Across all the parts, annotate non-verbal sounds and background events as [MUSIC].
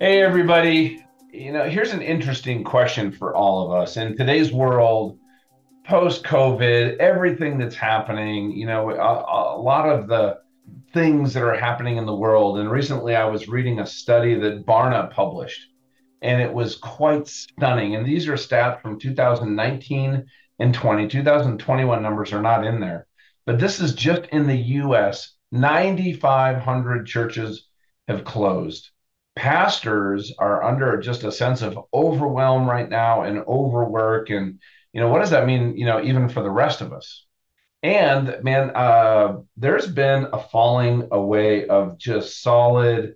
Hey, everybody. You know, here's an interesting question for all of us. In today's world, post COVID, everything that's happening, you know, a, a, lot of the things that are happening in the world. And recently I was reading a study that Barna published, and it was quite stunning. And these are stats from 2019 and 20. 2021 numbers are not in there. But this is just in the US, 9,500 churches have closed. Pastors are under just a sense of overwhelm right now and overwork and you know what does that mean you know even for the rest of us? And man uh there's been a falling away of just solid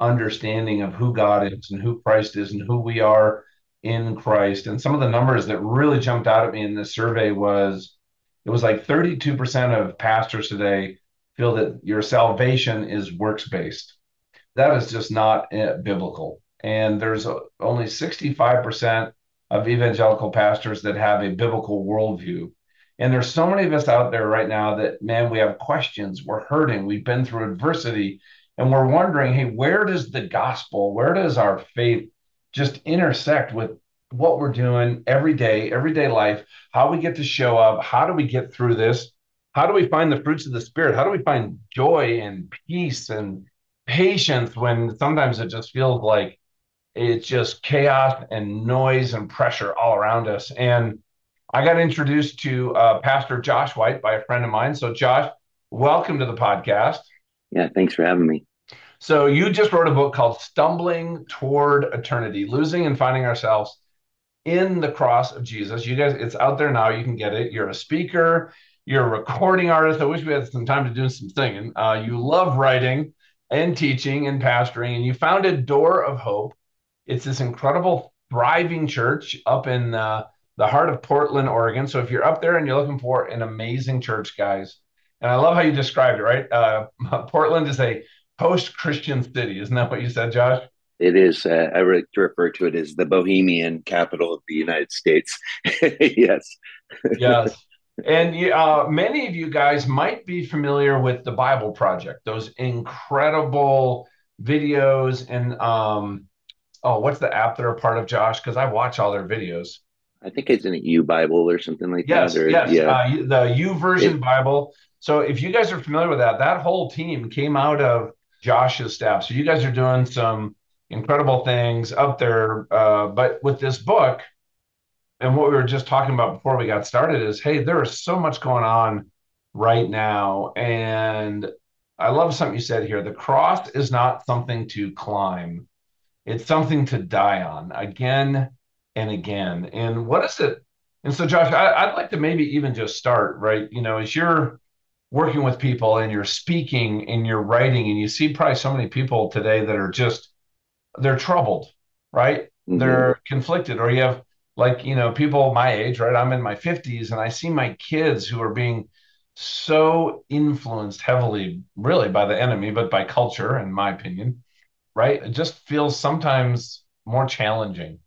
understanding of who god is and who christ is and who we are in christ. And some of the numbers that really jumped out at me in this survey was it was like 32% of pastors today feel that your salvation is works based that is just not eh, biblical. And there's only 65% of evangelical pastors that have a biblical worldview. And there's so many of us out there right now that, man, we have questions. We're hurting. We've been through adversity. And we're wondering, hey, where does the gospel, where does our faith just intersect with what we're doing every day, everyday life, how we get to show up, how do we get through this? How do we find the fruits of the spirit? How do we find joy and peace and patience when sometimes it just feels like it's just chaos and noise and pressure all around us. And I got introduced to uh, Pastor Josh White by a friend of mine. So, Josh, welcome to the podcast. Yeah, thanks for having me. So, you just wrote a book called Stumbling Toward Eternity Losing and Finding Ourselves in the Cross of Jesus. You guys, it's out there now. You can get it. You're a speaker, you're a recording artist. I wish we had some time to do some singing. Uh, you love writing and teaching and pastoring, and you founded Door of Hope. It's this incredible, thriving church up in uh, the heart of Portland, Oregon. So if you're up there and you're looking for an amazing church, guys, and I love how you described it, right? Uh, [LAUGHS] Portland is a post-Christian city. Isn't that what you said, Josh? It is. Uh, I like to refer to it as the Bohemian capital of the United States. [LAUGHS] yes. yes. And uh, many of you guys might be familiar with the Bible Project, those incredible videos and um, oh, what's the app that are part of, Josh? Because I watch all their videos. I think it's an YouBible or something like yes, that. Or, yes, yeah, uh, the YouVersion it, Bible. So if you guys are familiar with that, that whole team came out of Josh's staff. So you guys are doing some incredible things up there. Uh, but with this book, and what we were just talking about before we got started is hey there is so much going on right now. And i love something you said here. The cross is not something to climb. It's something to die on again and again. And what is it? And so josh I, would like to maybe even just start right? You know as you're working with people and you're speaking and you're writing and you see probably so many people today that are just they're troubled right? Mm-hmm. they're conflicted or you have like you know people my age right? I'm in my 50s and i see my kids who are being so influenced heavily really by the enemy but by culture in my opinion right? It just feels sometimes more challenging.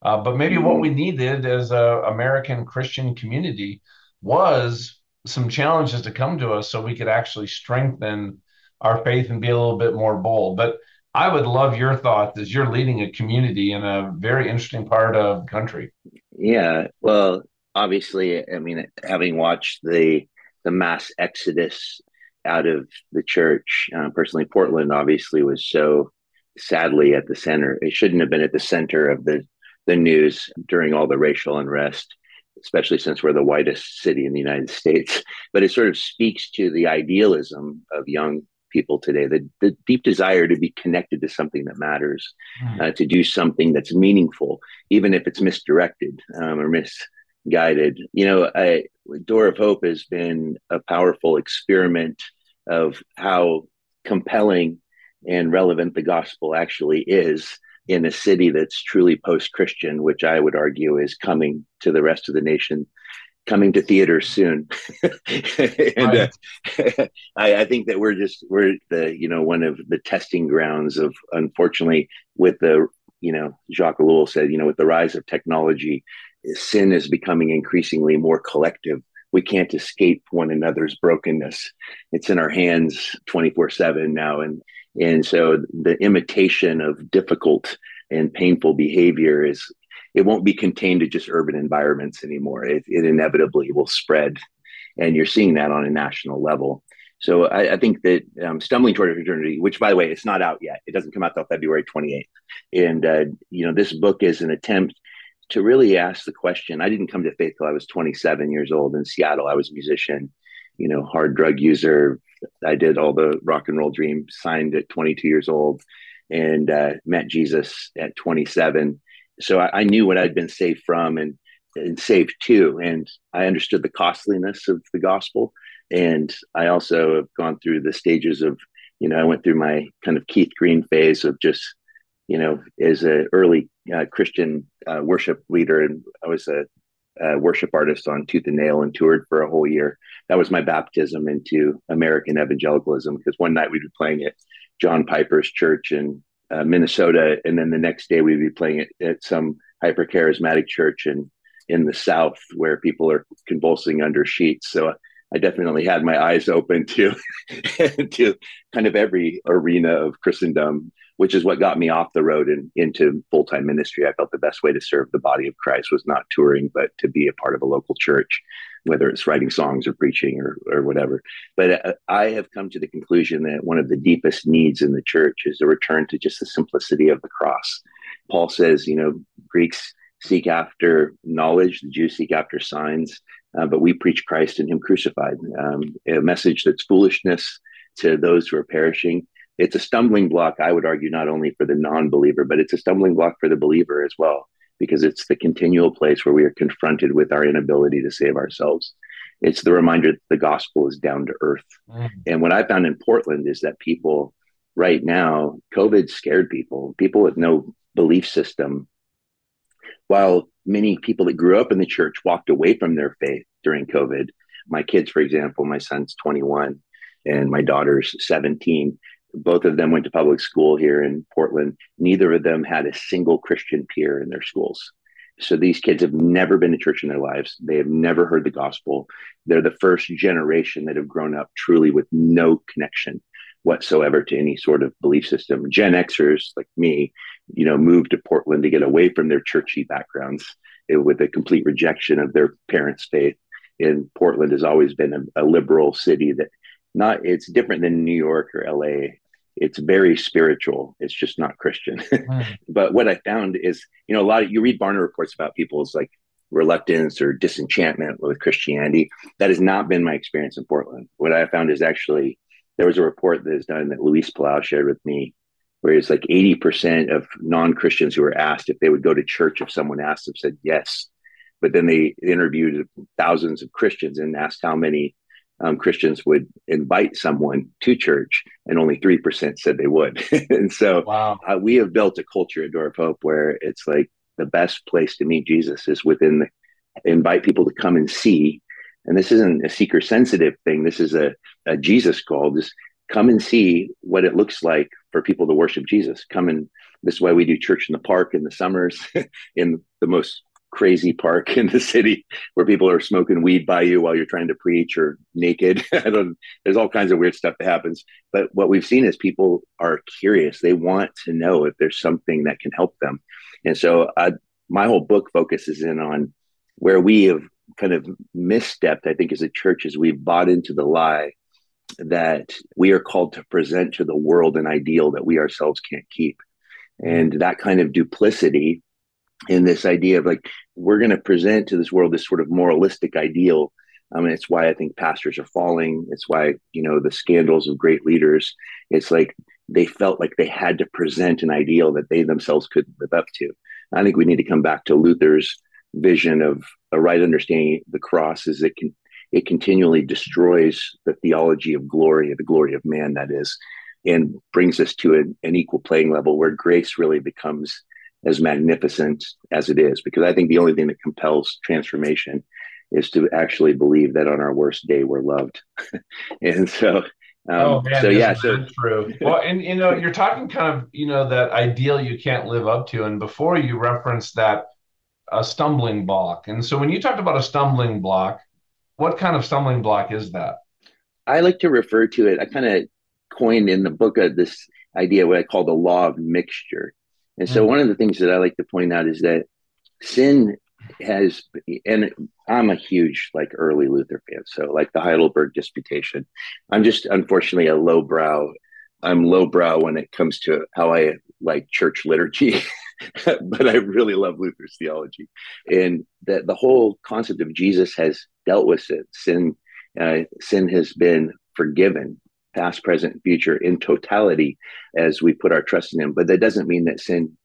Uh, but maybe mm-hmm. what we needed as a american christian community was some challenges to come to us so we could actually strengthen our faith and be a little bit more bold. But I would love your thoughts as you're leading a community in a very interesting part of the country. Yeah, well, obviously, I mean, having watched the the mass exodus out of the church, uh, personally, Portland obviously was so sadly at the center. It shouldn't have been at the center of the the news during all the racial unrest, especially since we're the whitest city in the United States. [LAUGHS] But it sort of speaks to the idealism of young people today the, the deep desire to be connected to something that matters mm. uh, to do something that's meaningful even if it's misdirected um, or misguided you know I, door of hope has been a powerful experiment of how compelling and relevant the gospel actually is in a city that's truly post-christian which i would argue is coming to the rest of the nation coming to theaters soon. [LAUGHS] and uh, [LAUGHS] I, I, think that we're just we're the you know one of the testing grounds of unfortunately with the you know Jacques Ellul said you know with the rise of technology, sin is becoming increasingly more collective. We can't escape one another's brokenness. It's in our hands twenty four seven now, and And so the imitation of difficult and painful behavior is it won't be contained to just urban environments anymore. It, it inevitably will spread, and you're seeing that on a national level. So I, I think that um, stumbling toward eternity, which by the way, it's not out yet. It doesn't come out till February 28th. And uh, you know, this book is an attempt to really ask the question. I didn't come to faith till I was 27 years old in Seattle. I was a musician, you know, hard drug user. I did all the rock and roll dream. Signed at 22 years old, and uh, met Jesus at 27. So I, I knew what I'd been saved from, and and saved too. And I understood the costliness of the gospel and I also have gone through the stages of, you know, I went through my kind of Keith Green phase of just, you know, as an early uh, Christian uh, worship leader, and I was a, a, worship artist on Tooth and Nail and toured for a whole year. That was my baptism into American evangelicalism because one night we'd be playing at John Piper's church in uh, Minnesota, and then the next day we'd be playing it at some hyper charismatic church in in the South where people are convulsing under sheets. So I definitely had my eyes open to [LAUGHS] to kind of every arena of Christendom, which is what got me off the road and into full time ministry. I felt the best way to serve the body of Christ was not touring, but to be a part of a local church, whether it's writing songs or preaching or or whatever. But uh, I have come to the conclusion that one of the deepest needs in the church is a return to just the simplicity of the cross. Paul says, you know, Greeks seek after knowledge, the Jews seek after signs uh, but we preach Christ and Him crucified, um, a message that's foolishness to those who are perishing. It's a stumbling block, I would argue, not only for the non believer, but it's a stumbling block for the believer as well, because it's the continual place where we are confronted with our inability to save ourselves. It's the reminder that the gospel is down to earth. Mm. And what I found in Portland is that people right now, COVID scared people, people with no belief system while many people that grew up in the church walked away from their faith during COVID, my kids, for example, my son's 21 and my daughter's 17. Both of them went to public school here in Portland. Neither of them had a single Christian peer in their schools. So these kids have never been to church in their lives. They have never heard the gospel. They're the first generation that have grown up truly with no connection whatsoever to any sort of belief system. Gen Xers like me, you know, moved to Portland to get away from their churchy backgrounds with a complete rejection of their parents' faith. And Portland has always been a, a liberal city that not it's different than New York or LA. It's very spiritual. It's just not Christian. [LAUGHS] Mm. but what I found is, you know, a lot of you read Barna reports about people's like reluctance or disenchantment with Christianity. That has not been my experience in Portland. What I found is actually there was a report that is done that Luis Palau shared with me, where it's like 80% of non Christians who were asked if they would go to church if someone asked them said yes. But then they interviewed thousands of Christians and asked how many um, Christians would invite someone to church, and only 3% said they would. [LAUGHS] and so wow. uh, we have built a culture at Door of Hope where it's like the best place to meet Jesus is within the invite people to come and see and this isn't a seeker sensitive thing this is a, a jesus call just come and see what it looks like for people to worship jesus come and this is why we do church in the park in the summers [LAUGHS] in the most crazy park [LAUGHS] in the city where people are smoking weed by you while you're trying to preach or naked. [LAUGHS] There's all kinds of weird stuff that happens. But what we've seen is people are curious. They want to know if there's something that can help them. And so I, my whole book focuses in on where we have kind of misstepped, I think, as a church, is we've bought into the lie that we are called to present to the world an ideal that we ourselves can't keep. And that kind of duplicity in this idea of like, we're going to present to this world this sort of moralistic ideal. Um, I mean, it's why I think pastors are falling. It's why, you know, the scandals of great leaders, it's like they felt like they had to present an ideal that they themselves couldn't live up to. I think we need to come back to Luther's vision of a right understanding the cross is it can it continually destroys the theology of glory, the glory of man, that is, and brings us to an, an equal playing level where grace really becomes as magnificent as it is. Because I think the only thing that compels transformation is to actually believe that on our worst day we're loved. [LAUGHS] and so um, oh man, so yeah, so true. well, and you know, you're talking kind of you know that ideal you can't live up to, and before you referenced that a stumbling block. And so when you talked about a stumbling block, what kind of stumbling block is that? I like to refer to it. I kind of coined in the book of this idea what I call the law of mixture. And so, mm-hmm. one of the things that I like to point out is that sin has, and I'm a huge like early Luther fan. So, like the Heidelberg Disputation, I'm just unfortunately a lowbrow. I'm lowbrow when it comes to how I like church liturgy, [LAUGHS] but I really love Luther's theology, and that the whole concept of Jesus has dealt with it. Sin, uh, sin has been forgiven past, present, future in totality as we put our trust in Him. But that doesn't mean that sin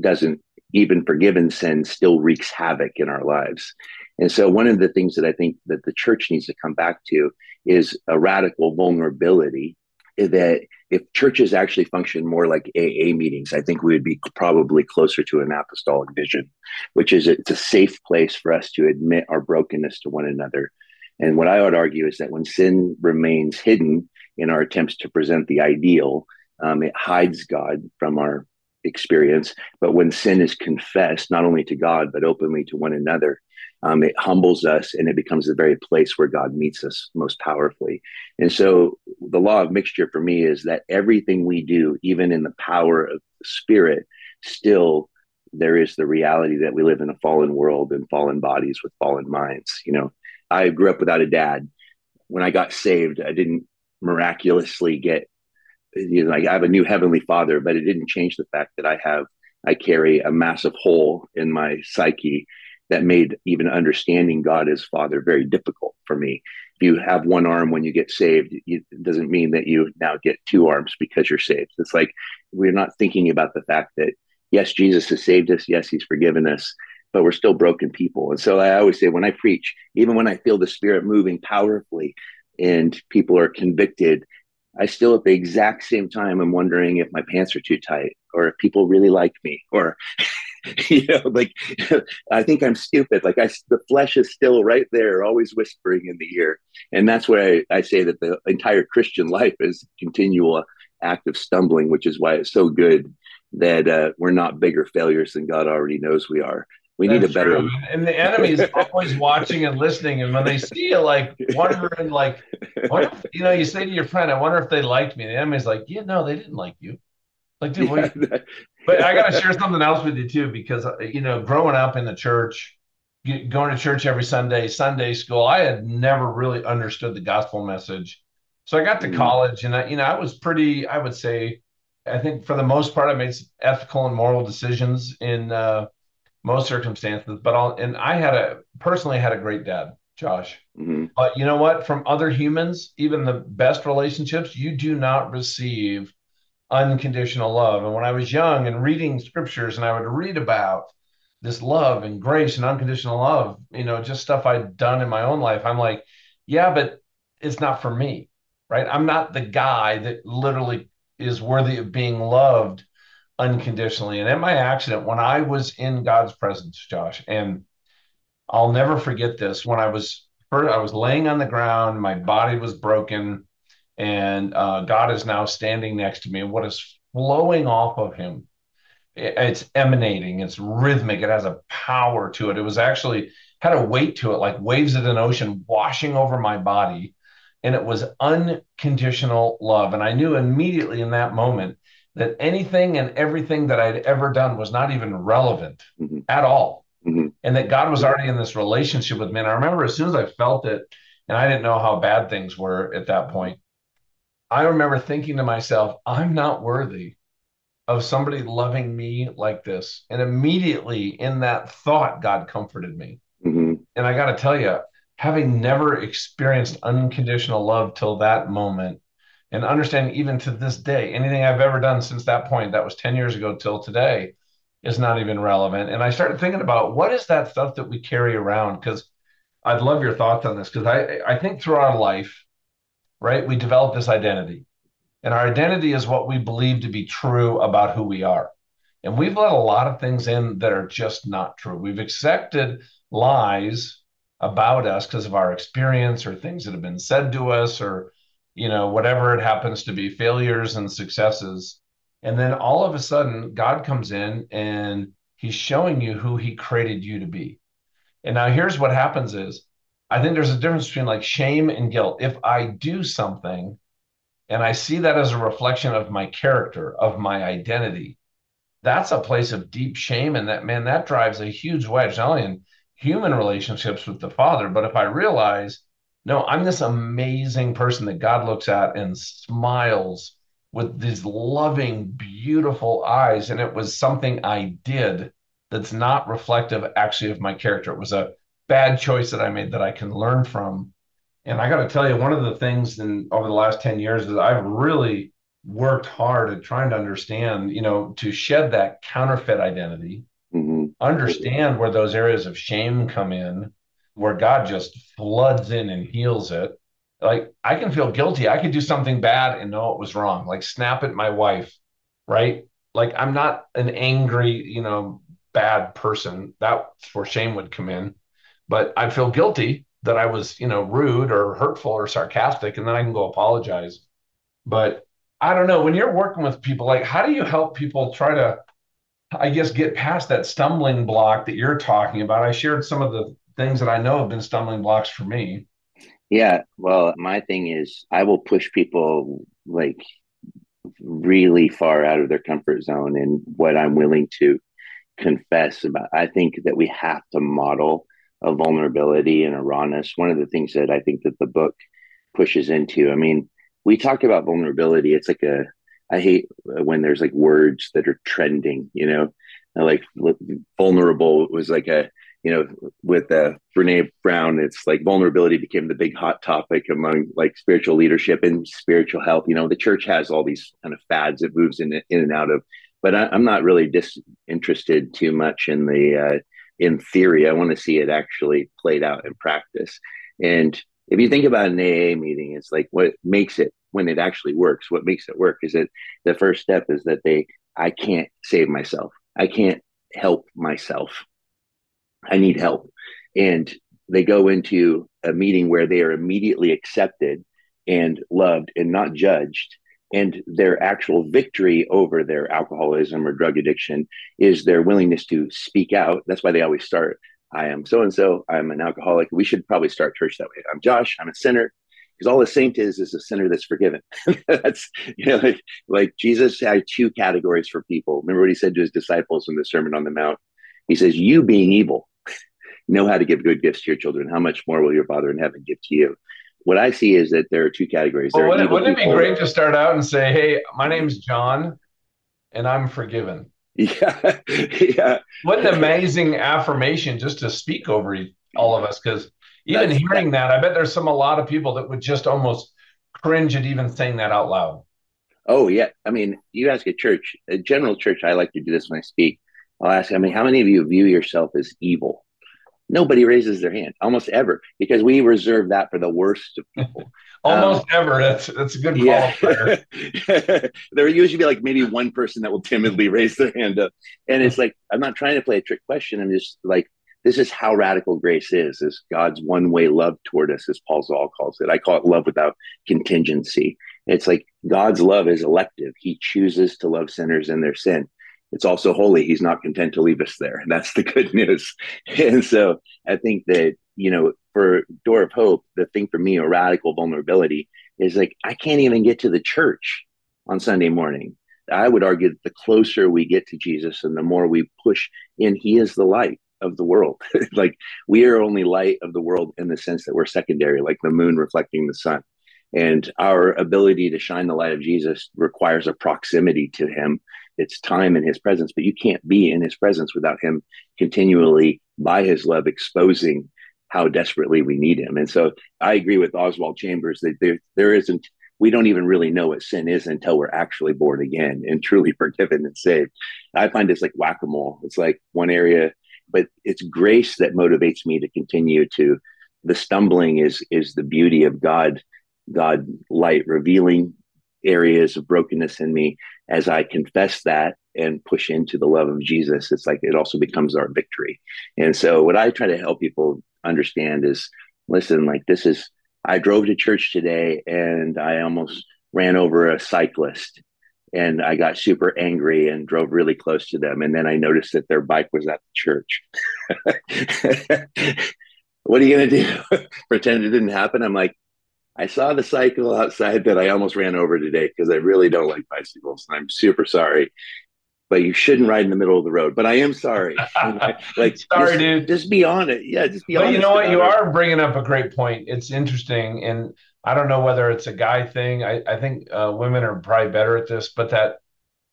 doesn't, even forgiven sin, still wreaks havoc in our lives. And so, one of the things that I think that the church needs to come back to is a radical vulnerability that if churches actually function more like AA meetings, I think we would be probably closer to an apostolic vision, which is it's a safe place for us to admit our brokenness to one another. And what I would argue is that when sin remains hidden, in our attempts to present the ideal. Um, it hides God from our experience. But when sin is confessed, not only to God, but openly to one another, um, it humbles us and it becomes the very place where God meets us most powerfully. And so the law of mixture for me is that everything we do, even in the power of the Spirit, still there is the reality that we live in a fallen world and fallen bodies with fallen minds. You know, I grew up without a dad. When I got saved, I didn't miraculously get you know like I have a new heavenly father, but it didn't change the fact that I have I carry a massive hole in my psyche that made even understanding God as Father very difficult for me. If you have one arm when you get saved, it doesn't mean that you now get two arms because you're saved. It's like we're not thinking about the fact that yes, Jesus has saved us, yes, He's forgiven us, but we're still broken people. And so I always say when I preach, even when I feel the Spirit moving powerfully, and people are convicted, I still at the exact same time I'm wondering if my pants are too tight or if people really like me or [LAUGHS] you know like [LAUGHS] I think I'm stupid. Like I the flesh is still right there always whispering in the ear. And that's where I, I say that the entire Christian life is continual act of stumbling which is why it's so good that uh, we're not bigger failures than God already knows we are we That's need a better. True. And the enemy is always watching and listening. And when they see you, like wondering, like, what if, you know, you say to your friend, "I wonder if they liked me." The enemy's like, "Yeah, no, they didn't like you." Like, dude, yeah, but I got to share something else with you too, because uh, you know, growing up in the church, going to church every Sunday, Sunday school, I had never really understood the gospel message. So I got to mm college, and I, you know, I was pretty, I would say, I think for the most part, I made ethical and moral decisions in. Uh, most circumstances. But I'll, and I had a personally had a great dad, Josh. Mm-hmm. But you know what? From other humans, even the best relationships, you do not receive unconditional love. And when I was young and reading scriptures, and I would read about this love and grace and unconditional love, you know, just stuff I'd done in my own life, I'm like, yeah, but it's not for me, right? I'm not the guy that literally is worthy of being loved unconditionally. And in my accident, when I was in God's presence, Josh, and I'll never forget this. When I was I was laying on the ground, my body was broken, and uh, God is now standing next to me. And what is flowing off of Him? It's emanating. It's rhythmic. It has a power to it. It was actually had a weight to it, like waves of an ocean washing over my body. And it was unconditional love. And I knew immediately in that moment that anything and everything that I'd ever done was not even relevant mm-hmm. at all. Mm-hmm. And that God was already in this relationship with me. And I remember as soon as I felt it, and I didn't know how bad things were at that point, I remember thinking to myself, I'm not worthy of somebody loving me like this. And immediately in that thought, God comforted me. Mm-hmm. And I got to tell you, having never experienced unconditional love till that moment, and understanding even to this day, anything I've ever done since that point, that was 10 years ago till today, is not even relevant. And I started thinking about what is that stuff that we carry around? Because I'd love your thoughts on this. Because I, I think through our life, right, we develop this identity. And our identity is what we believe to be true about who we are. And we've let a lot of things in that are just not true. We've accepted lies about us because of our experience or things that have been said to us or you know, whatever it happens to be, failures and successes. And then all of a sudden, God comes in and he's showing you who he created you to be. And now here's what happens is I think there's a difference between like shame and guilt. If I do something and I see that as a reflection of my character, of my identity, that's a place of deep shame. And that, man, that drives a huge wedge, not only in human relationships with the Father, but if I realize, no, I'm this amazing person that God looks at and smiles with these loving, beautiful eyes. And it was something I did that's not reflective actually of my character. It was a bad choice that I made that I can learn from. And I got to tell you, one of the things in over the last 10 years is I've really worked hard at trying to understand, you know, to shed that counterfeit identity, mm-hmm. understand where those areas of shame come in, where God just floods in and heals it, like I can feel guilty. I could do something bad and know it was wrong. Like snap at my wife, right? Like I'm not an angry, you know, bad person. That's where shame would come in. But I feel guilty that I was, you know, rude or hurtful or sarcastic, and then I can go apologize. But I don't know. When you're working with people, like how do you help people try to, I guess, get past that stumbling block that you're talking about? I shared some of the things that I know have been stumbling blocks for me. Yeah. Well, my thing is, I will push people like really far out of their comfort zone and what I'm willing to confess about. I think that we have to model a vulnerability and a rawness. One of the things that I think that the book pushes into. I mean, we talk about vulnerability. It's like a I hate when there's like words that are trending, you know, like vulnerable was like a you know, with uh, Brene Brown, it's like vulnerability became the big hot topic among like spiritual leadership and spiritual health. You know, the church has all these kind of fads it moves in in and out of, but I, am not really disinterested too much in the uh, in theory. I want to see it actually played out in practice. And if you think about an AA meeting, it's like what makes it when it actually works. What makes it work is that the first step is that they I can't save myself. I can't help myself I need help. And they go into a meeting where they are immediately accepted and loved and not judged. And their actual victory over their alcoholism or drug addiction is their willingness to speak out. That's why they always start I am so and so. I'm an alcoholic. We should probably start church that way. I'm Josh. I'm a sinner. Because all a saint is is a sinner that's forgiven. [LAUGHS] that's you know like, like Jesus had two categories for people. Remember what he said to his disciples in the Sermon on the Mount. He says, "You being evil, know how to give good gifts to your children, how much more will your Father in heaven give to you? What I see is that there are two categories. Well, wouldn't, wouldn't it be great to start out and say, "Hey, my name's John, and I'm forgiven." [LAUGHS] Yeah, yeah. What an amazing affirmation just to speak over all of us, because even That's, hearing that, I bet there's some a lot of people that would just almost cringe at even saying that out loud. Oh yeah, I mean, you ask a church, a general church. I like to do this when I speak. I'll ask, I mean, how many of you view yourself as evil? Nobody raises their hand almost ever because we reserve that for the worst of people. [LAUGHS] almost um, ever. That's that's a good call. Yeah. [LAUGHS] there usually be like maybe one person that will timidly raise their hand up, and it's like I'm not trying to play a trick question. I'm just like this is how radical grace is: is God's one way love toward us, as Paul Zahl calls it. I call it love without contingency. It's like God's love is elective. He chooses to love sinners in their sin it's also holy. He's not content to leave us there. [LAUGHS] That's the good news. And so I think that, you know, for Door of Hope, the thing for me, a radical vulnerability is like, I can't even get to the church on Sunday morning. I would argue that the closer we get to Jesus and the more we push in, He is the light of the world. [LAUGHS] like we are only light of the world in the sense that we're secondary, like the moon reflecting the sun. And our ability to shine the light of Jesus requires a proximity to Him it's time in his presence, but you can't be in his presence without him continually, by his love, exposing how desperately we need him. And so I agree with Oswald Chambers that there, there isn't, we don't even really know what sin is until we're actually born again and truly [LAUGHS] forgiven and saved. I find it's like whack a mole. It's like one area, but it's grace that motivates me to continue to. The stumbling is is the beauty of God, God light revealing areas of brokenness in me as I confess that and push into the love of Jesus, it's like it also becomes our victory. And so, what I try to help people understand is listen, like this is, I drove to church today and I almost ran over a cyclist and I got super angry and drove really close to them. And then I noticed that their bike was at the church. [LAUGHS] what are you going to do? [LAUGHS] Pretend it didn't happen? I'm like, I saw the cycle outside that I almost ran over today because I really don't like bicycles. And I'm super sorry. But you shouldn't ride in the middle of the road. But I am sorry. [LAUGHS] like, sorry, just, dude. Just be on it. Yeah, just be on it. but You know what? You it. are bringing up a great point. It's interesting, and I don't know whether it's a guy thing. I, I think uh, women are probably better at this, but that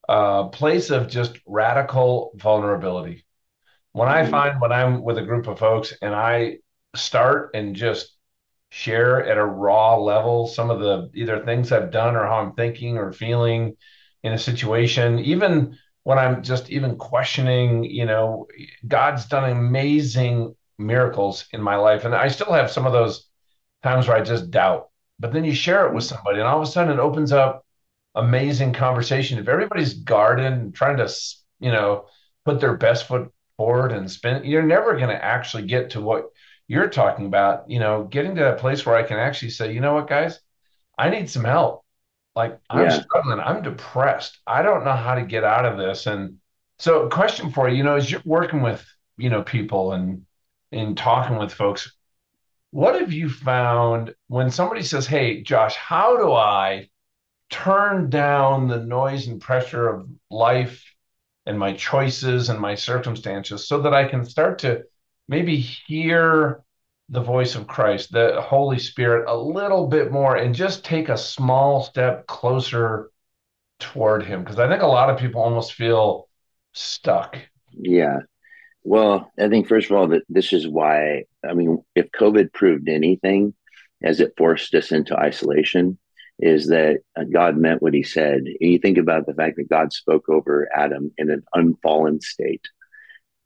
uh, place of just radical vulnerability. When mm-hmm. I find when I'm with a group of folks and I start and just share at a raw level some of the either things I've done or how I'm thinking or feeling in a situation, even when I'm just even questioning, you know, God's done amazing miracles in my life. And I still have some of those times where I just doubt. But then you share it with mm-hmm. somebody, and all of a sudden it opens up amazing conversation. If everybody's guarded and trying to, you know, put their best foot forward and spin, you're never going to actually get to what you're talking about, you know, getting to that place where I can actually say, you know what, guys, I need some help. Like I'm yeah. struggling, I'm depressed. I don't know how to get out of this. And so, question for you, you know, as you're working with, you know, people and in talking with folks, what have you found when somebody says, Hey, Josh, how do I turn down the noise and pressure of life and my choices and my circumstances so that I can start to maybe hear the voice of Christ, the Holy Spirit, a little bit more and just take a small step closer toward Him. Because I think a lot of people almost feel stuck. Yeah. Well, I think, first of all, that this is why, I mean, if COVID proved anything as it forced us into isolation, is that uh, God meant what he said. And you think about the fact that God spoke over Adam in an unfallen state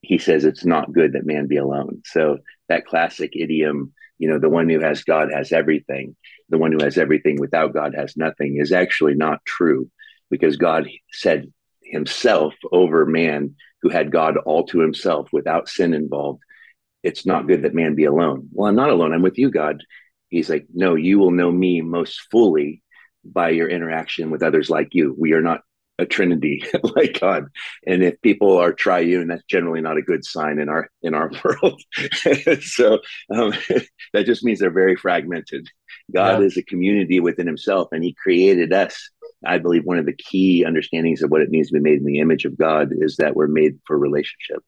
he says it's not good that man be alone. So that classic idiom, you know, the one who has God has everything, the one who has everything without God has nothing is actually not true because God said himself over man who had God all to himself without sin involved. It's not good that man be alone. Well, I'm not alone. I'm with you, God. He's like, no, you will know me most fully by your interaction with others like you. We are not a trinity [LAUGHS] like God. And if people are triune, that's generally not a good sign in our in our [LAUGHS] world. [LAUGHS] so um, that just means they're very fragmented. God yeah. is a community within Himself, and He created us. I believe one of the key understandings of what it means to be made in the image of God is that we're made for relationship.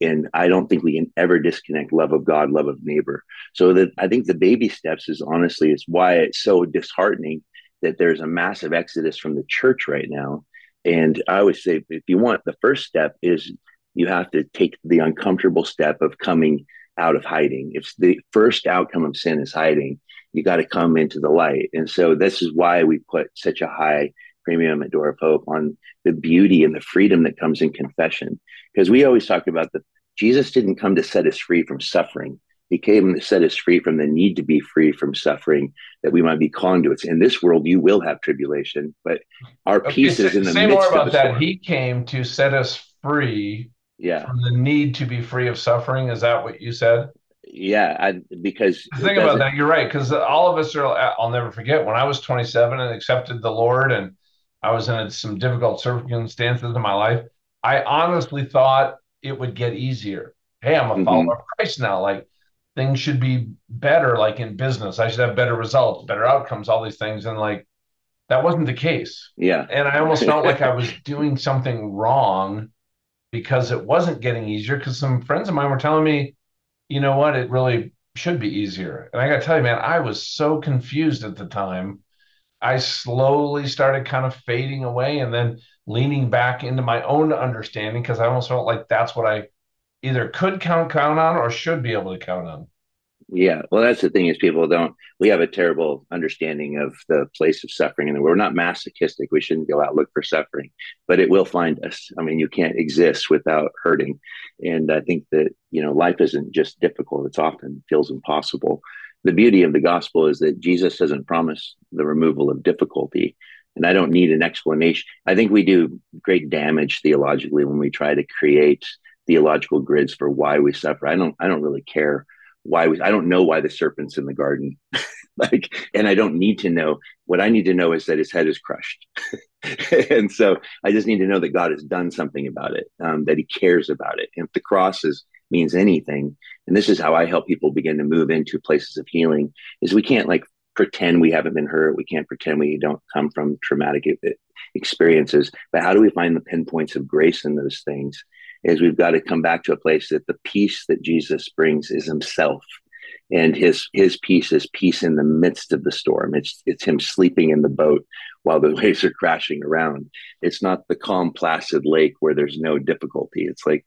And I don't think we can ever disconnect love of God, love of neighbor. So that I think the baby steps is honestly is why it's so disheartening that there's a massive exodus from the church right now and I always say, if you want, the first step is you have to take the uncomfortable step of coming out of hiding. If the first outcome of sin is hiding, you got to come into the light. And so this is why we put such a high premium at Door of Hope on the beauty and the freedom that comes in confession. Because we always talk about the Jesus didn't come to set us free from suffering. He came to set us free from the need to be free from suffering, that we might be conduits. In this world, you will have tribulation, but our okay, peace is in the say midst more about that. Storm. He came to set us free yeah. from the need to be free of suffering. Is that what you said? Yeah, I, because think about that. You're right, because all of us are. I'll never forget when I was 27 and accepted the Lord, and I was in some difficult circumstances in my life. I honestly thought it would get easier. Hey, I'm a mm-hmm. follower mm-hmm. of Christ now. Like things should be better like in business. I should have better results better outcomes all these things. And like that wasn't the case. Yeah. And i almost felt like [LAUGHS] i was doing something wrong because it wasn't getting easier because some friends of mine were telling me you know what? It really should be easier. And i gotta tell you man i was so confused at the time. I slowly started kind of fading away and then leaning back into my own understanding because i almost felt like that's what i either could count count on or should be able to count on. Yeah, well, that's the thing is people don't. We have a terrible understanding of the place of suffering, and we're not masochistic. We shouldn't go out look for suffering, but it will find us. I mean, you can't exist without hurting, and I think that you know life isn't just difficult; it's often feels impossible. The beauty of the gospel is that Jesus doesn't promise the removal of difficulty, and I don't need an explanation. I think we do great damage theologically when we try to create theological grids for why we suffer. I don't I don't really care why we I don't know why the serpent's in the garden. [LAUGHS] like and I don't need to know. What I need to know is that his head is crushed. [LAUGHS] and so I just need to know that God has done something about it, um, that he cares about it. And if the cross is means anything, and this is how I help people begin to move into places of healing, is we can't like pretend we haven't been hurt. We can't pretend we don't come from traumatic experiences. But how do we find the pinpoints of grace in those things? Is we've got to come back to a place that the peace that Jesus brings is Himself, and His His peace is peace in the midst of the storm. It's it's Him sleeping in the boat while the [LAUGHS] waves are crashing around. It's not the calm, placid lake where there's no difficulty. It's like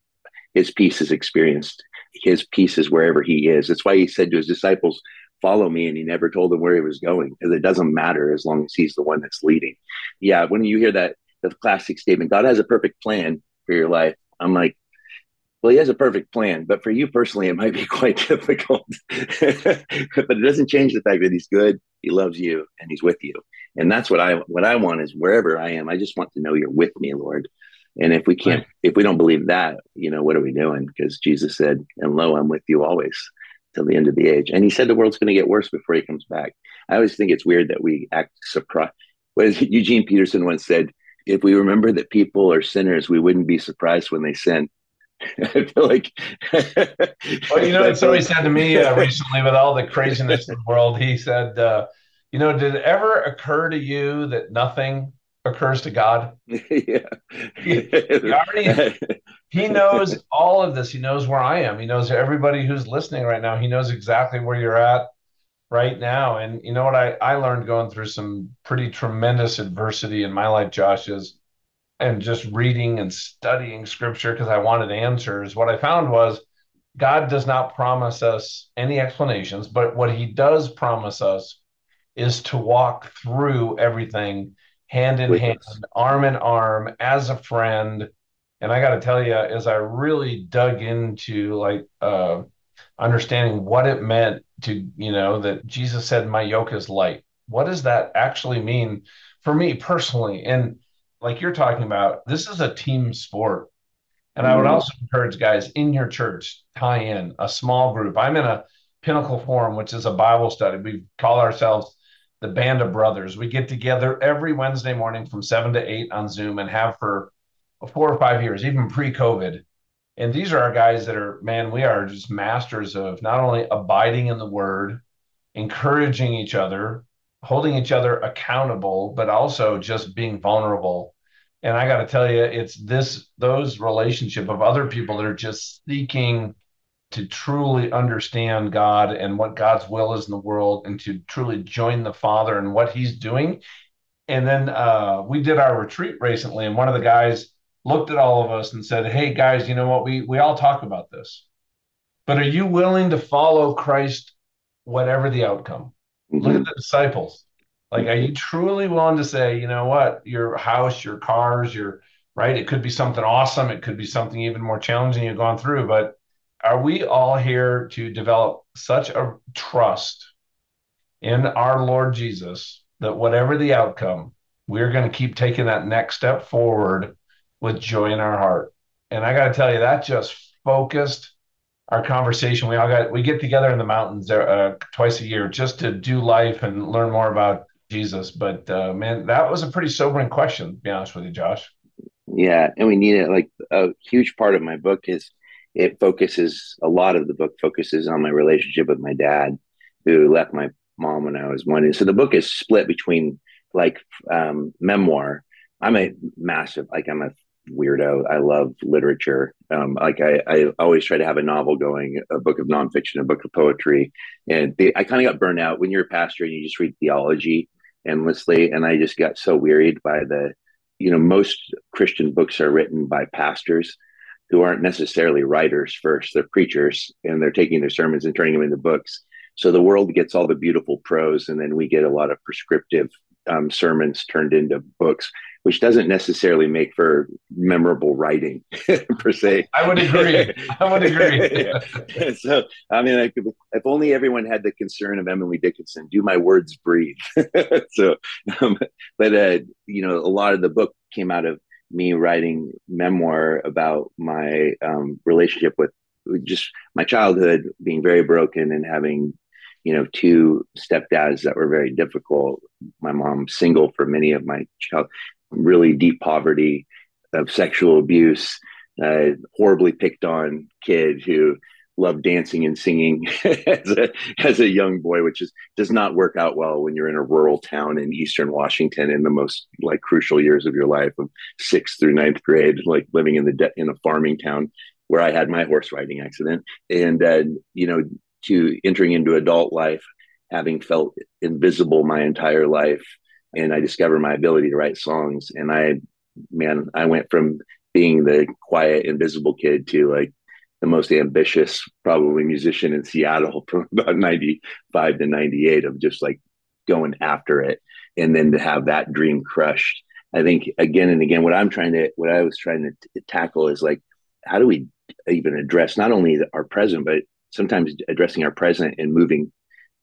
His peace is experienced. His peace is wherever He is. That's why He said to His disciples, follow me and he never told them where he was going because it doesn't matter as long as he's the one that's leading yeah when you hear that the classic statement god has a perfect plan for your life i'm like well he has a perfect plan but for you personally it might be [LAUGHS] quite difficult [LAUGHS] but it doesn't change the fact that he's good he loves you and he's with you and that's what i what i want is wherever i am i just want to know you're with me lord and if we can't if we don't believe that you know what are we doing because jesus said and lo i'm with you always till the end of the age. And he said the world's going to get worse before he comes back. I always think it's weird that we act surprised. What Eugene Peterson once said, if we remember that people are sinners, we wouldn't be surprised when they sin. [LAUGHS] I feel like. [LAUGHS] well, you know, what somebody said to me uh, [LAUGHS] recently with all the craziness in the world, he said, uh, you know, did it ever occur to you that nothing occurs to God. yeah. He, he, already he knows all of this. He knows where I am. He knows everybody who's listening right now. He knows exactly where you're at right now. And you know what I, I learned going through some pretty tremendous adversity in my life, Josh, is and just reading and studying scripture because I wanted answers. What I found was God does not promise us any explanations, but what he does promise us is to walk through everything hand in hand, arm in arm, as a friend. And I got to tell you, as I really dug into like uh, understanding what it meant to, you know, that Jesus said, "My yoke is light." What does that actually mean for me personally? And like you're talking about, this is a team sport. And I would mm-hmm. also encourage guys in your church tie in a small group. I'm in a Pinnacle Forum, which is a Bible study. We call ourselves the Band of Brothers. We get together every Wednesday morning from seven to eight on Zoom and have for four or five years, even pre COVID. And these are our guys that are, man, we are just masters of not only abiding in the word, encouraging each other, holding each other accountable, but also just being vulnerable. And I got to tell you, it's this, those relationship of other people that are just seeking to truly understand God and what God's will is in the world and to truly join the Father and what He's doing. And then uh, we did our retreat recently, and one of the guys looked at all of us and said, Hey, guys, you know what? We, we all talk about this, but are you willing to follow Christ, whatever the outcome? Mm-hmm. Look at the disciples. Like, are you truly willing to say, you know what, your house, your cars, your right? It could be something awesome. It could be something even more challenging you've gone through, but are we all here to develop such a trust in our Lord Jesus that whatever the outcome, we're going to keep taking that next step forward with joy in our heart. And I got to tell you, that just focused our conversation. We all got we get together in the mountains uh, twice a year just to do life and learn more about Jesus. But uh, man, that was a pretty sobering question. To be honest with you, Josh. Yeah, and we need it. Like a huge part of my book is it focuses a lot of the book focuses on my relationship with my dad, who left my mom when I was one. And so the book is split between like um, memoir. I'm a massive like I'm a weirdo. I love literature. Um, like I, I always try to have a novel going, a book of nonfiction, a book of poetry. And they, I kind of got burned out when you're a pastor and you just read theology endlessly. And I just got so wearied by the, you know, most Christian books are written by pastors who aren't necessarily writers first. They're preachers and they're taking their sermons and turning them into books. So the world gets all the beautiful prose, and then we get a lot of prescriptive um, sermons turned into books, which doesn't necessarily make for memorable writing [LAUGHS] per se. I would agree. I would agree. [LAUGHS] so, I mean, I could, if only everyone had the concern of Emily Dickinson, do my words breathe? [LAUGHS] so, um, but, uh, you know, a lot of the book came out of me writing memoir about my um, relationship with just my childhood being very broken and having you know two stepdads that were very difficult. My mom single for many of my child really deep poverty of sexual abuse uh, horribly picked on kid who loved dancing and singing [LAUGHS] as a as a young boy, which is does not work out well when you're in a rural town in eastern Washington in the most like crucial years of your life of sixth through ninth grade, like living in the de- in a farming town where I had my horse riding accident, and uh, you know, to entering into adult life, having felt invisible my entire life, and I discovered my ability to write songs, and I, man, I went from being the quiet, invisible kid to like the most ambitious, probably musician in Seattle [LAUGHS] from about 95 to 98 of just like going after it. And then to have that dream crushed. I think again and again, what I'm trying to, what I was trying to t- tackle is like, how do we even address not only our present, but sometimes addressing our present and moving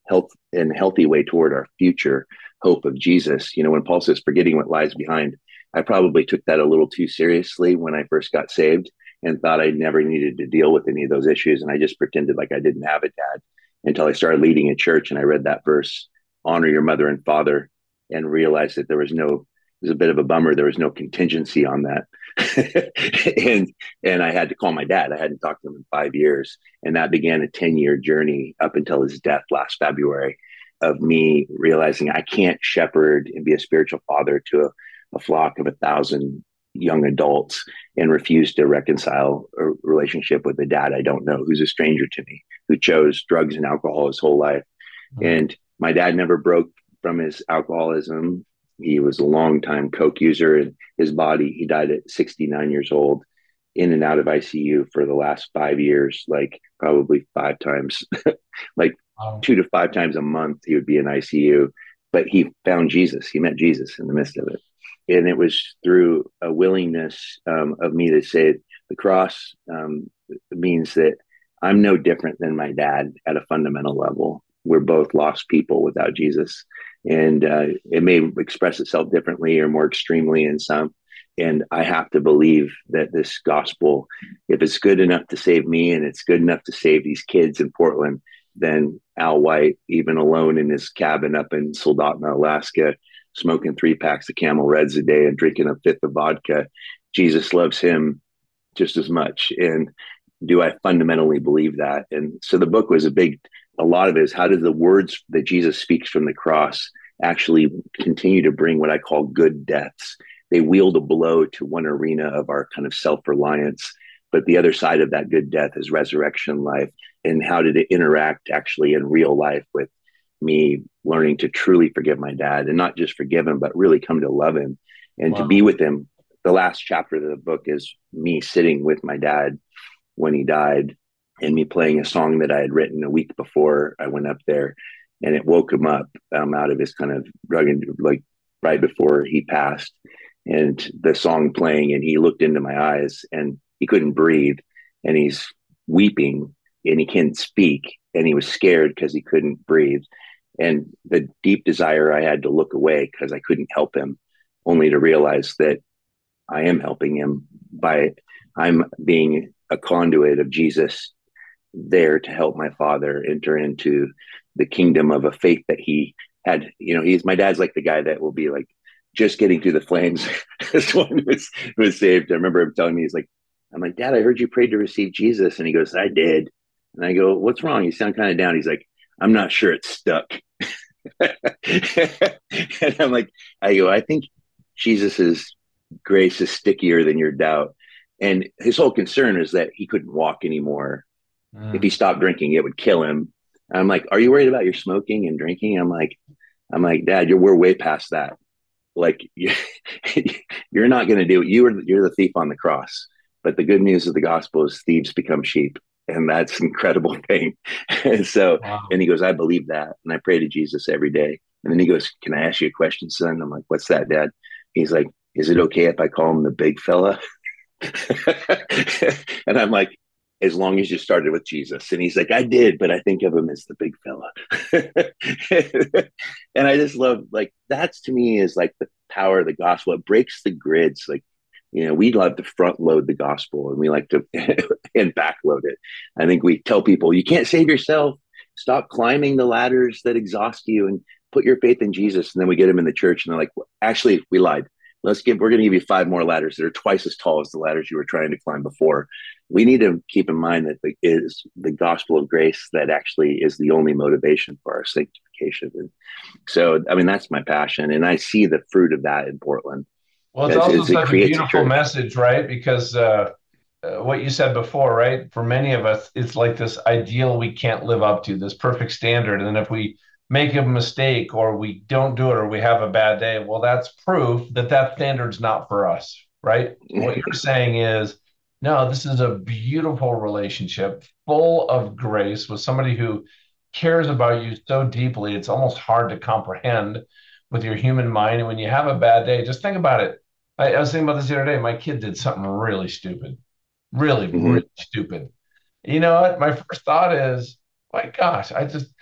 health in a healthy way toward our future hope of Jesus. You know, when Paul says forgetting what lies behind, I probably took that a little too seriously when I first got saved and thought I never needed to deal with any of those issues. And I just pretended like I didn't have a dad until I started leading a church and I read that verse, honor your mother and father, and realized that there was no, was a bit of a bummer. There was no contingency on that. [LAUGHS] and and I had to call my dad. I hadn't talked to him in five years. And that began a 10 year journey up until his death last February of me realizing I can't shepherd and be a spiritual father to a, a flock of a thousand young adults and refuse to reconcile a relationship with a dad I don't know who's a stranger to me, who chose drugs and alcohol his whole life. Mm-hmm. And my dad never broke from his alcoholism. He was a long time coke user and his body. He died at 69 years old, in and out of ICU for the last five years, like probably five times, [LAUGHS] like wow. two to five times a month, he would be in ICU. But he found Jesus. He met Jesus in the midst of it and it was through a willingness um, of me to say the cross um, means that I'm no different than my dad at a fundamental level. We're both lost people without Jesus, and uh, it may express itself differently or more extremely in some. And I have to believe that this gospel, if it's good enough to save me and it's good enough to save these kids in Portland, then Al White, even alone in his cabin up in Soldotna, Alaska, smoking three packs of Camel Reds a day and drinking a fifth of vodka. Jesus loves him just as much. And do I fundamentally believe that? And so the book was a big, a lot of it is how do the words that Jesus speaks from the cross actually continue to bring what I call good deaths? They wield a blow to one arena of our kind of self reliance. But the other side of that good death is resurrection life. And how did it interact actually in real life with me learning to truly forgive my dad and not just forgive him, but really come to love him and wow. to be with him. The last chapter of the book is me sitting with my dad when he died and me playing a song that I had written a week before I went up there. And it woke him up um, out of his kind of drug and like right before he passed. And the song playing, and he looked into my eyes and he couldn't breathe and he's weeping and he can't speak and he was scared because he couldn't breathe and the deep desire I had to look away because I couldn't help him, only to realize that I am helping him by I'm being a conduit of Jesus there to help my father enter into the kingdom of a faith that he had. You know, he's my dad's like the guy that will be like just getting through the flames [LAUGHS] this one was, was saved. I remember him telling me, he's like, I'm like, Dad, I heard you prayed to receive Jesus. And he goes, I did. And I go, What's wrong? You sound kind of down. He's like, I'm not sure it's stuck. [LAUGHS] and I'm like, I go, I think Jesus's grace is stickier than your doubt. And his whole concern is that he couldn't walk anymore. Mm. If he stopped drinking, it would kill him. I'm like, are you worried about your smoking and drinking? I'm like, I'm like, Dad, you're we're way past that. Like, [LAUGHS] you're not going to do it. You are you're the thief on the cross. But the good news of the gospel is thieves become sheep and that's an incredible [LAUGHS] thing. and so, wow. and he goes, I believe that, and I pray to Jesus every day. And then he goes, Can I ask you a question, son? I'm like, What's that, Dad? He's like, Is it okay if I call him the big fella? [LAUGHS] and I'm like, as long as you started with Jesus. And he's like, I did, but I think of him as the big fella. [LAUGHS] and I just love like that's to me is like the power of the gospel. It breaks the grids. Like you know we love to front load the gospel and we like to [LAUGHS] and back load it i think we tell people you can't save yourself stop climbing the ladders that exhaust you and put your faith in jesus and then we get them in the church and they're like well, actually we lied let's give we're going to give you five more ladders that are twice as tall as the ladders you were trying to climb before. We need to keep in mind that it is the gospel of grace that actually is the only motivation for our sanctification. And so i mean that's my passion and i see the fruit of that in portland. Well it's also such a beautiful a message right? Because uh, uh, what you said before right? For many of us it's like this ideal we can't live up to this perfect standard. And if we make a mistake or we don't do it or we have a bad day, well, that's proof that that standard's not for us, right? what you're [LAUGHS] saying is, no, this is a beautiful relationship full of grace with somebody who cares about you so deeply. It's almost hard to comprehend with your human mind. And when you have a bad day, just think about it. I, I was thinking about this the other day. My kid did something really stupid, really, mm-hmm. really stupid. You know what? My first thought is, my gosh, I just,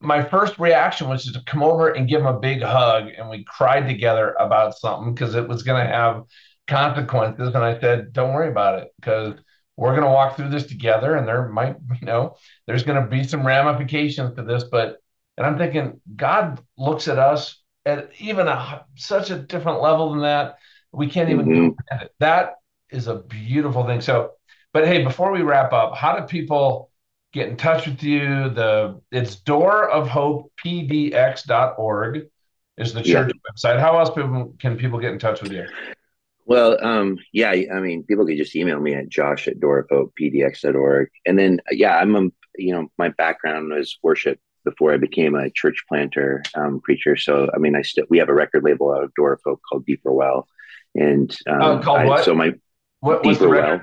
my first reaction was just to come over and give him a big hug and we cried together about something because it was going to have consequences and i said don't worry about it because we're going to walk through this together and there might [LAUGHS] you know there's going to be some ramifications to this but and i'm thinking god looks at us at even a such a different level than that we can't even mm-hmm. that is a beautiful thing so but hey before we wrap up how do people get in touch with you. The it's door of hope pdx.org is the church yeah. website. How else people, can people get in touch with you? Well, um, yeah, I mean, people can just email me at josh at doorofhopepdx.org. And then, yeah, I'm, a, you know, my background was worship before I became a church planter um, preacher. So, I mean, I still, we have a record label out of Door of Hope called Deeper Well. And um, oh, called I, what? So my what, Deeper Well.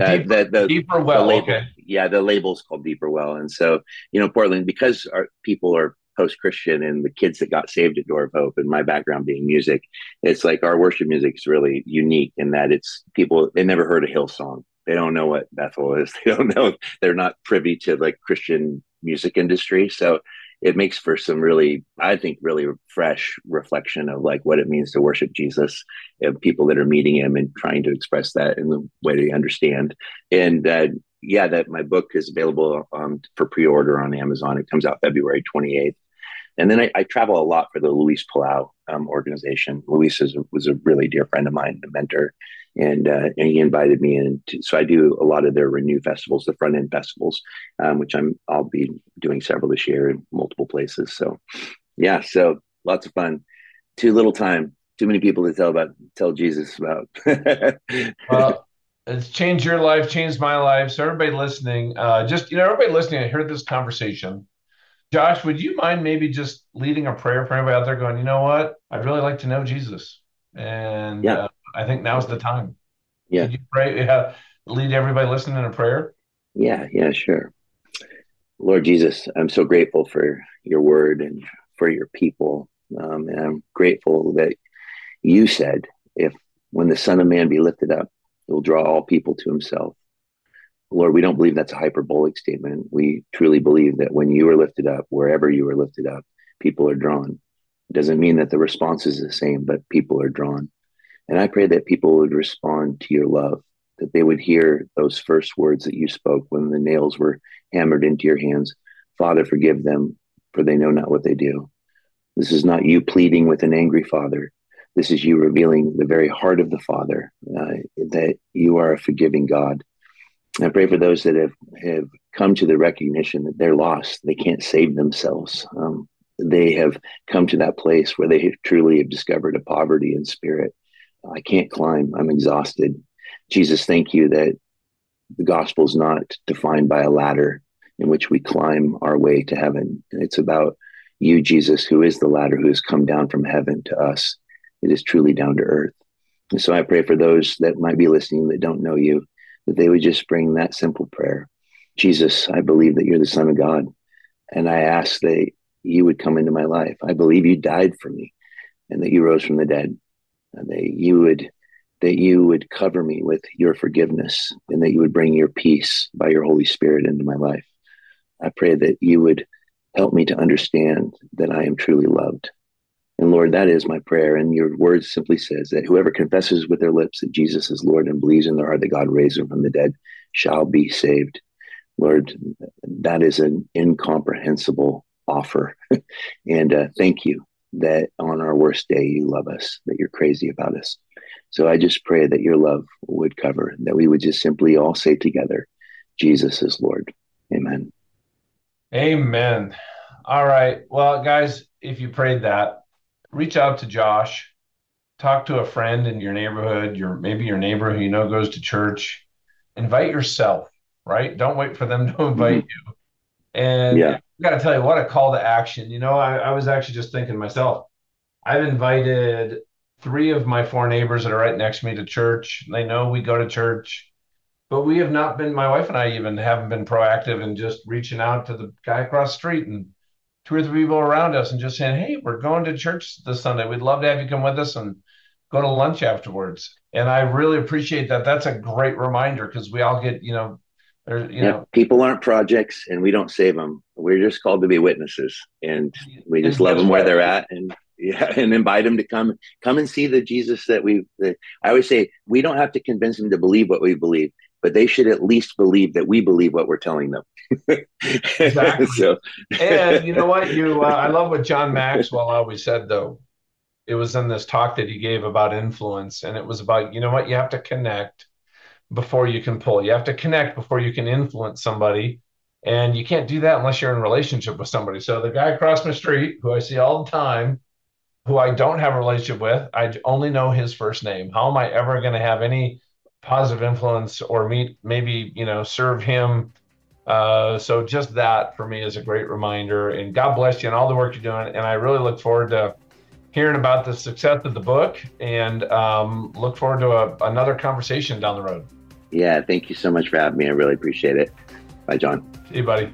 Uh, deeper, the, the, deeper well. The label, okay. Yeah, the label's called Deeper Well, and so you know, Portland because our people are post Christian and the kids that got saved at Door of Hope, and my background being music, it's like our worship music is really unique in that it's people they never heard a Hillsong, they don't know what Bethel is, [LAUGHS] they don't know, they're not privy to like Christian music industry, so it makes for some really, I think, really fresh reflection of like what it means to worship Jesus and people that are meeting him and trying to express that in the way they understand. And yeah, that my book is available um, for pre-order on Amazon. It comes out February 28th. And then I, I travel a lot for the Luis Palau um, organization. Luis is, was a really dear friend of mine, a mentor, and uh, and he invited me in. To, so I do a lot of their Renew festivals, the front end festivals, um, which I'm I'll be doing several this year in multiple places. So yeah, so lots of fun. Too little time, too many people to tell about tell Jesus about. [LAUGHS] well, it's changed your life, changed my life. So everybody listening, uh, just you know, everybody listening, I heard this conversation. Josh, would you mind maybe just leading a prayer for anybody out there going, you know what? I'd really like to know Jesus. And yeah. Uh, I think now's the time. Yeah. Could you pray, yeah, lead everybody listening in a prayer? Yeah, yeah, sure. Lord Jesus, I'm so grateful for your word and for your people. Um, and I'm grateful that you said, if when the Son of Man be lifted up, he will draw all people to himself. Lord, we don't believe that's a hyperbolic statement. We truly believe that when you are lifted up, wherever you are lifted up, people are drawn. It doesn't mean that the response is the same, but people are drawn. And I pray that people would respond to your love, that they would hear those first words that you spoke when the nails were hammered into your hands Father, forgive them, for they know not what they do. This is not you pleading with an angry father. This is you revealing the very heart of the Father, uh, that you are a forgiving God. I pray for those that have, have come to the recognition that they're lost. They can't save themselves. Um, they have come to that place where they have truly have discovered a poverty in spirit I can't climb. I'm exhausted. Jesus, thank you that the gospel is not defined by a ladder in which we climb our way to heaven. It's about you, Jesus, who is the ladder who has come down from heaven to us. It is truly down to earth. And so I pray for those that might be listening that don't know you, that they would just bring that simple prayer Jesus, I believe that you're the Son of God. And I ask that you would come into my life. I believe you died for me and that you rose from the dead and that you would that you would cover me with your forgiveness and that you would bring your peace by your Holy Spirit into my life. I pray that you would help me to understand that I am truly loved. And Lord, that is my prayer. And your word simply says that whoever confesses with their lips that Jesus is Lord and believes in their heart that God raised him from the dead shall be saved. Lord, that is an incomprehensible offer. [LAUGHS] and uh, thank you that on our worst day, you love us, that you're crazy about us. So I just pray that your love would cover, that we would just simply all say together, Jesus is Lord. Amen. Amen. All right. Well, guys, if you prayed that, reach out to Josh, talk to a friend in your neighborhood, your maybe your neighbor who you know goes to church. Invite yourself, right? Don't wait for them to [LAUGHS] invite mm-hmm. you. And yeah. I got to tell you, what a call to action. You know, I, I was actually just thinking myself, I've invited three of my four neighbors that are right next to me to church. They know we go to church, but we have not been, my wife and I even haven't been proactive in just reaching out to the guy across the street and two or three people around us and just saying, Hey, we're going to church this Sunday. We'd love to have you come with us and go to lunch afterwards. And I really appreciate that. That's a great reminder because we all get, you know, there's, you yeah, know, people aren't projects and we don't save them. We're just called to be witnesses and we just love them where they're at. And yeah, and invite them to come, come and see the Jesus that we, that I always say, we don't have to convince them to believe what we believe, but they should at least believe that we believe what we're telling them. exactly. [LAUGHS] so, and you know what? You, uh, I [LAUGHS] love what John Maxwell always said, though. It was in this talk that he gave about influence, and it was about, you know what? You have to connect before you can pull. You have to connect before you can influence somebody. And you can't do that unless you're in relationship with somebody. So the guy across my street, who I see all the time, who I don't have a relationship with, I only know his first name. How am I ever going to have any positive influence or meet, maybe, you know, serve him? Uh, so just that for me is a great reminder. And God bless you and all the work you're doing. And I really look forward to hearing about the success of the book and um, look forward to a, another conversation down the road. Yeah, thank you so much for having me. I really appreciate it. Bye, John. See you, buddy.